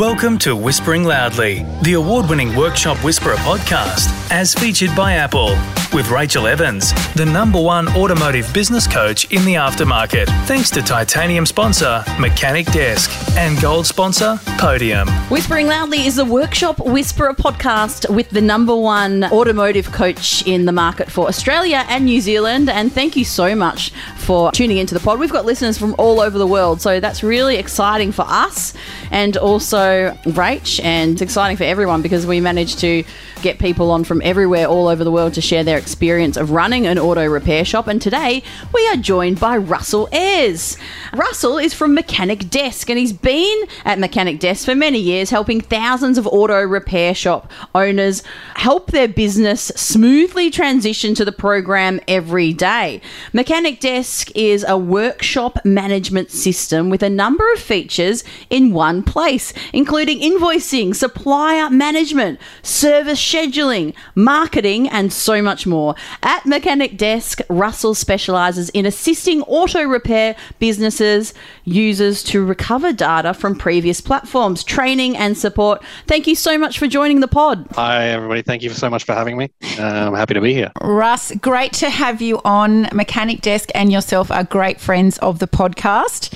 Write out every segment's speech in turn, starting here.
Welcome to Whispering Loudly, the award winning Workshop Whisperer podcast, as featured by Apple, with Rachel Evans, the number one automotive business coach in the aftermarket, thanks to titanium sponsor Mechanic Desk and gold sponsor Podium. Whispering Loudly is a Workshop Whisperer podcast with the number one automotive coach in the market for Australia and New Zealand. And thank you so much for tuning into the pod. We've got listeners from all over the world, so that's really exciting for us and also Rach. And it's exciting for everyone because we managed to get people on from everywhere all over the world to share their experience of running an auto repair shop. And today we are joined by Russell Ayres. Russell is from Mechanic Desk and he's been at Mechanic Desk for many years, helping thousands of auto repair shop owners help their business smoothly transition to the program every day. Mechanic Desk is a workshop management system with a number of features in one place, including invoicing, supplier management, service scheduling, marketing, and so much more. At Mechanic Desk, Russell specializes in assisting auto repair businesses, users to recover data from previous platforms, training, and support. Thank you so much for joining the pod. Hi, everybody. Thank you so much for having me. Uh, I'm happy to be here. Russ, great to have you on. Mechanic Desk and yourself are great friends of the podcast.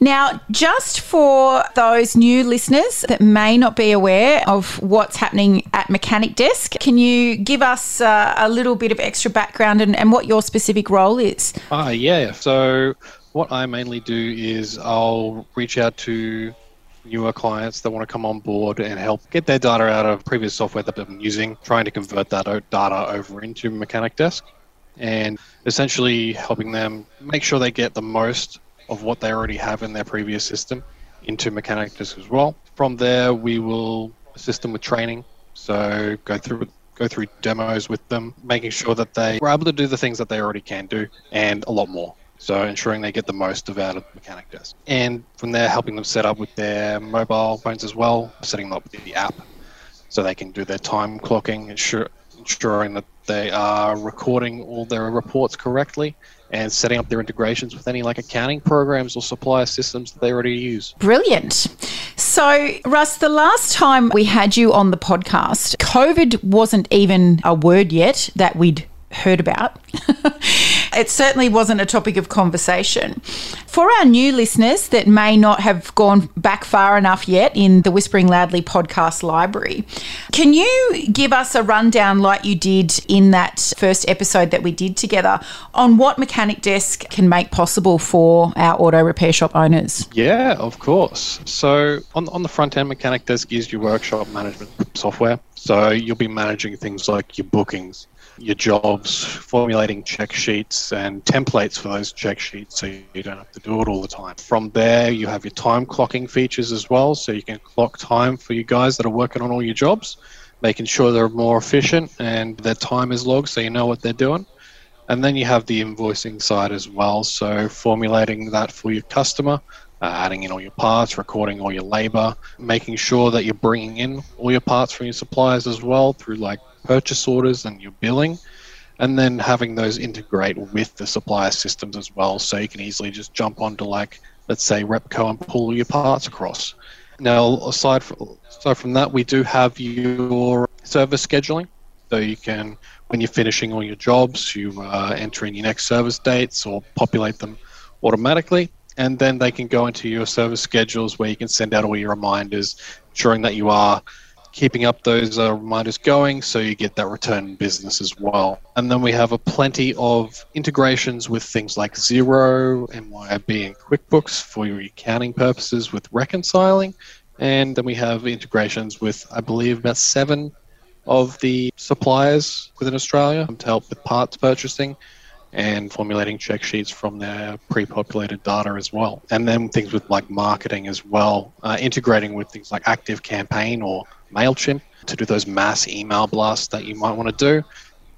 Now, just for those new listeners that may not be aware of what's happening at Mechanic Desk, can you give us uh, a little bit of extra background and, and what your specific role is? Ah, yeah. So, what I mainly do is I'll reach out to newer clients that want to come on board and help get their data out of previous software that they've been using, trying to convert that data over into Mechanic Desk, and essentially helping them make sure they get the most of what they already have in their previous system into Mechanic Desk as well. From there, we will assist them with training. So go through go through demos with them, making sure that they are able to do the things that they already can do and a lot more. So ensuring they get the most of out of Mechanic Desk. And from there, helping them set up with their mobile phones as well, setting them up with the app so they can do their time clocking, ensure, ensuring that they are recording all their reports correctly and setting up their integrations with any like accounting programs or supplier systems that they already use. Brilliant. So, Russ, the last time we had you on the podcast, COVID wasn't even a word yet that we'd heard about. it certainly wasn't a topic of conversation. For our new listeners that may not have gone back far enough yet in the Whispering Loudly podcast library, can you give us a rundown, like you did in that first episode that we did together, on what Mechanic Desk can make possible for our auto repair shop owners? Yeah, of course. So on, on the front end, Mechanic Desk is your workshop management software. So you'll be managing things like your bookings, your jobs, formulating check sheets and templates for those check sheets so you don't have to do it all the time. From there, you have your time clocking features as well, so you can clock time for you guys that are working on all your jobs, making sure they're more efficient and their time is logged so you know what they're doing. And then you have the invoicing side as well, so formulating that for your customer. Uh, adding in all your parts, recording all your labor, making sure that you're bringing in all your parts from your suppliers as well through like purchase orders and your billing, and then having those integrate with the supplier systems as well, so you can easily just jump onto like let's say Repco and pull your parts across. Now, aside from aside from that, we do have your service scheduling, so you can when you're finishing all your jobs, you uh, enter in your next service dates or populate them automatically. And then they can go into your service schedules where you can send out all your reminders, ensuring that you are keeping up those uh, reminders going so you get that return business as well. And then we have a plenty of integrations with things like Xero, MYOB, and QuickBooks for your accounting purposes with reconciling. And then we have integrations with, I believe, about seven of the suppliers within Australia to help with parts purchasing and formulating check sheets from their pre-populated data as well. And then things with like marketing as well, uh, integrating with things like Active Campaign or MailChimp to do those mass email blasts that you might want to do.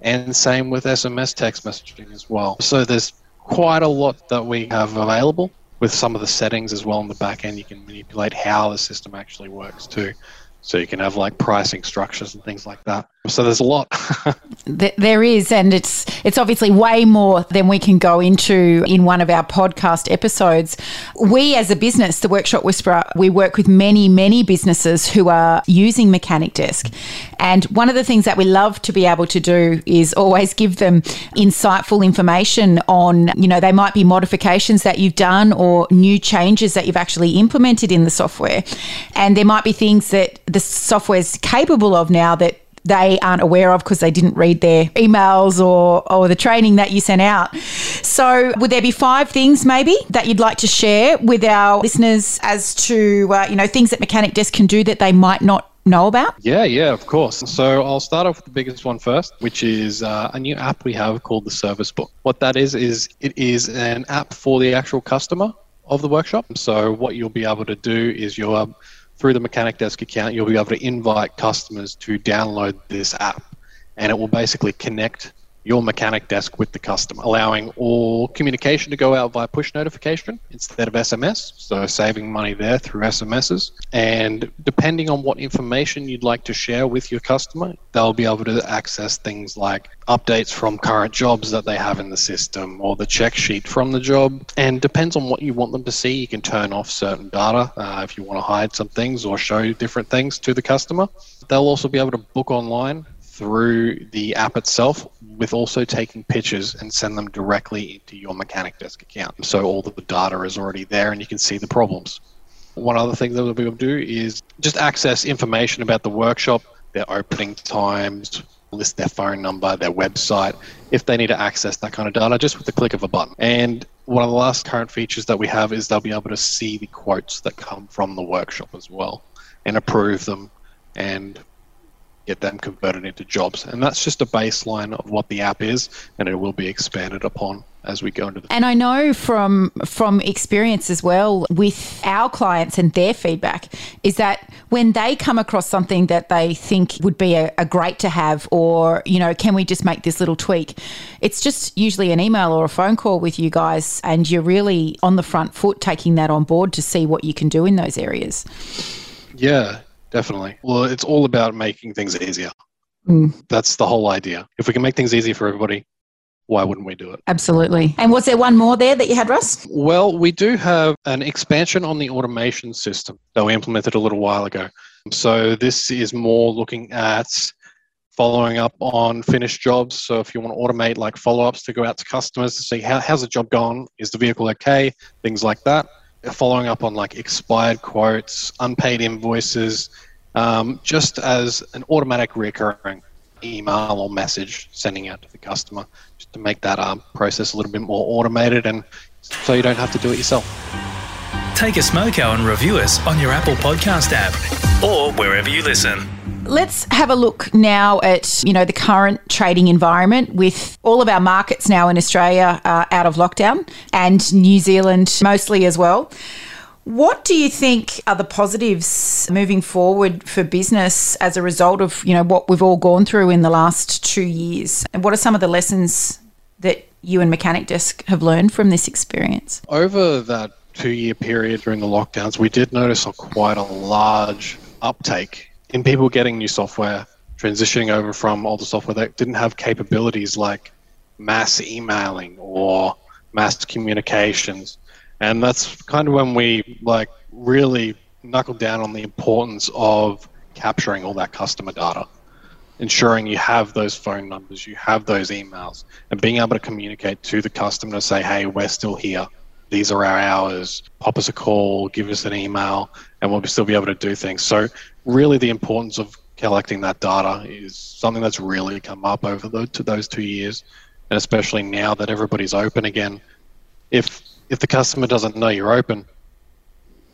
And same with SMS text messaging as well. So there's quite a lot that we have available with some of the settings as well on the back end. You can manipulate how the system actually works too. So you can have like pricing structures and things like that. So there's a lot. there is, and it's it's obviously way more than we can go into in one of our podcast episodes. We, as a business, the Workshop Whisperer, we work with many, many businesses who are using Mechanic Desk, and one of the things that we love to be able to do is always give them insightful information on, you know, they might be modifications that you've done or new changes that you've actually implemented in the software, and there might be things that the software is capable of now that they aren't aware of because they didn't read their emails or, or the training that you sent out. So, would there be five things maybe that you'd like to share with our listeners as to, uh, you know, things that Mechanic Desk can do that they might not know about? Yeah, yeah, of course. So I'll start off with the biggest one first, which is uh, a new app we have called the Service Book. What that is, is it is an app for the actual customer of the workshop. So what you'll be able to do is you'll through the Mechanic Desk account, you'll be able to invite customers to download this app, and it will basically connect your mechanic desk with the customer, allowing all communication to go out via push notification instead of SMS. So saving money there through SMSs. And depending on what information you'd like to share with your customer, they'll be able to access things like updates from current jobs that they have in the system or the check sheet from the job. And depends on what you want them to see. You can turn off certain data uh, if you want to hide some things or show different things to the customer. They'll also be able to book online through the app itself with also taking pictures and send them directly into your Mechanic Desk account. So all the data is already there and you can see the problems. One other thing that we'll be able to do is just access information about the workshop, their opening times, list their phone number, their website, if they need to access that kind of data just with the click of a button. And one of the last current features that we have is they'll be able to see the quotes that come from the workshop as well and approve them and get them converted into jobs. And that's just a baseline of what the app is, and it will be expanded upon as we go into the And I know from from experience as well with our clients and their feedback is that when they come across something that they think would be a, a great to have or you know can we just make this little tweak? It's just usually an email or a phone call with you guys and you're really on the front foot taking that on board to see what you can do in those areas. Yeah Definitely. Well, it's all about making things easier. Mm. That's the whole idea. If we can make things easy for everybody, why wouldn't we do it? Absolutely. And was there one more there that you had, Russ? Well, we do have an expansion on the automation system that we implemented a little while ago. So this is more looking at following up on finished jobs. So if you want to automate like follow-ups to go out to customers to see how, how's the job gone, is the vehicle okay, things like that following up on like expired quotes, unpaid invoices, um, just as an automatic recurring email or message sending out to the customer, just to make that um, process a little bit more automated and so you don't have to do it yourself. Take a smoko and review us on your Apple Podcast app or wherever you listen. Let's have a look now at you know the current trading environment with all of our markets now in Australia uh, out of lockdown and New Zealand mostly as well. What do you think are the positives moving forward for business as a result of you know what we've all gone through in the last two years? And what are some of the lessons that you and Mechanic Desk have learned from this experience? Over that two-year period during the lockdowns, we did notice a quite a large uptake in people getting new software, transitioning over from older software that didn't have capabilities like mass emailing or mass communications. And that's kind of when we like really knuckled down on the importance of capturing all that customer data, ensuring you have those phone numbers, you have those emails, and being able to communicate to the customer to say, hey, we're still here. These are our hours. Pop us a call, give us an email, and we'll still be able to do things. So really the importance of collecting that data is something that's really come up over the, to those two years, and especially now that everybody's open again. If if the customer doesn't know you're open,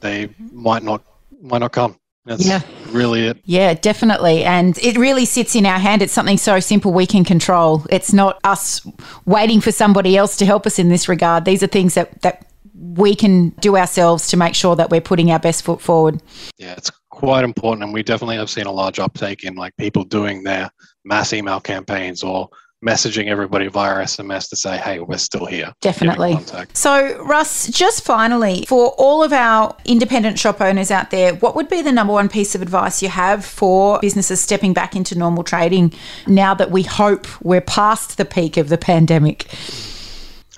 they mm-hmm. might not might not come. That's yeah. really it. Yeah, definitely. And it really sits in our hand. It's something so simple we can control. It's not us waiting for somebody else to help us in this regard. These are things that, that we can do ourselves to make sure that we're putting our best foot forward. Yeah, it's quite important, and we definitely have seen a large uptake in like people doing their mass email campaigns or messaging everybody via SMS to say, hey, we're still here. Definitely. Get in contact. So, Russ, just finally, for all of our independent shop owners out there, what would be the number one piece of advice you have for businesses stepping back into normal trading now that we hope we're past the peak of the pandemic?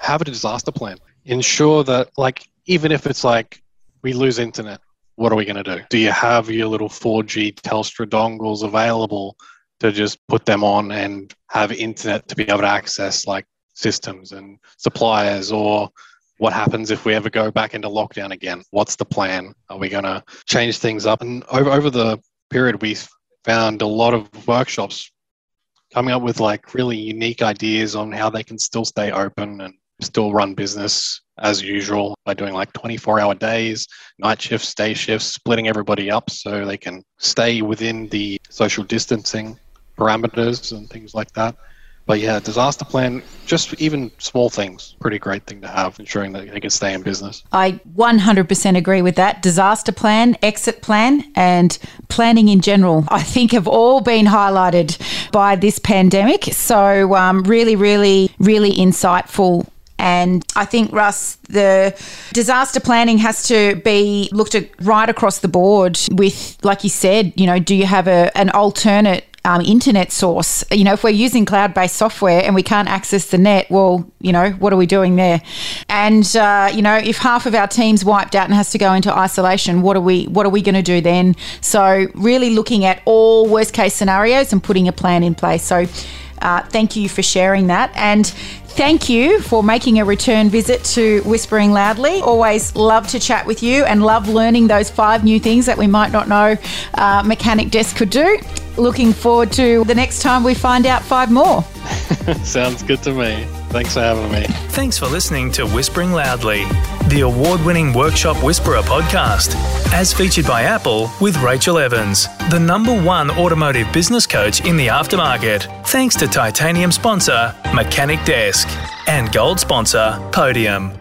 Have a disaster plan. Ensure that, like, even if it's like we lose internet, what are we going to do? Do you have your little 4G Telstra dongles available to just put them on and have internet to be able to access like systems and suppliers or what happens if we ever go back into lockdown again? What's the plan? Are we going to change things up? And over, over the period, we found a lot of workshops coming up with like really unique ideas on how they can still stay open and still run business as usual by doing like 24 hour days, night shifts, day shifts, splitting everybody up so they can stay within the social distancing parameters and things like that. But yeah, disaster plan, just even small things, pretty great thing to have, ensuring that they can stay in business. I 100% agree with that. Disaster plan, exit plan, and planning in general, I think have all been highlighted by this pandemic. So, um, really, really, really insightful and I think, Russ, the disaster planning has to be looked at right across the board with, like you said, you know, do you have a, an alternate um, internet source. You know, if we're using cloud based software and we can't access the net, well, you know, what are we doing there? And uh, you know, if half of our team's wiped out and has to go into isolation, what are we what are we going to do then? So really looking at all worst case scenarios and putting a plan in place. So. Uh, thank you for sharing that. And thank you for making a return visit to Whispering Loudly. Always love to chat with you and love learning those five new things that we might not know uh, Mechanic Desk could do. Looking forward to the next time we find out five more. Sounds good to me. Thanks for having me. Thanks for listening to Whispering Loudly, the award winning Workshop Whisperer podcast, as featured by Apple with Rachel Evans, the number one automotive business coach in the aftermarket. Thanks to titanium sponsor Mechanic Desk and gold sponsor Podium.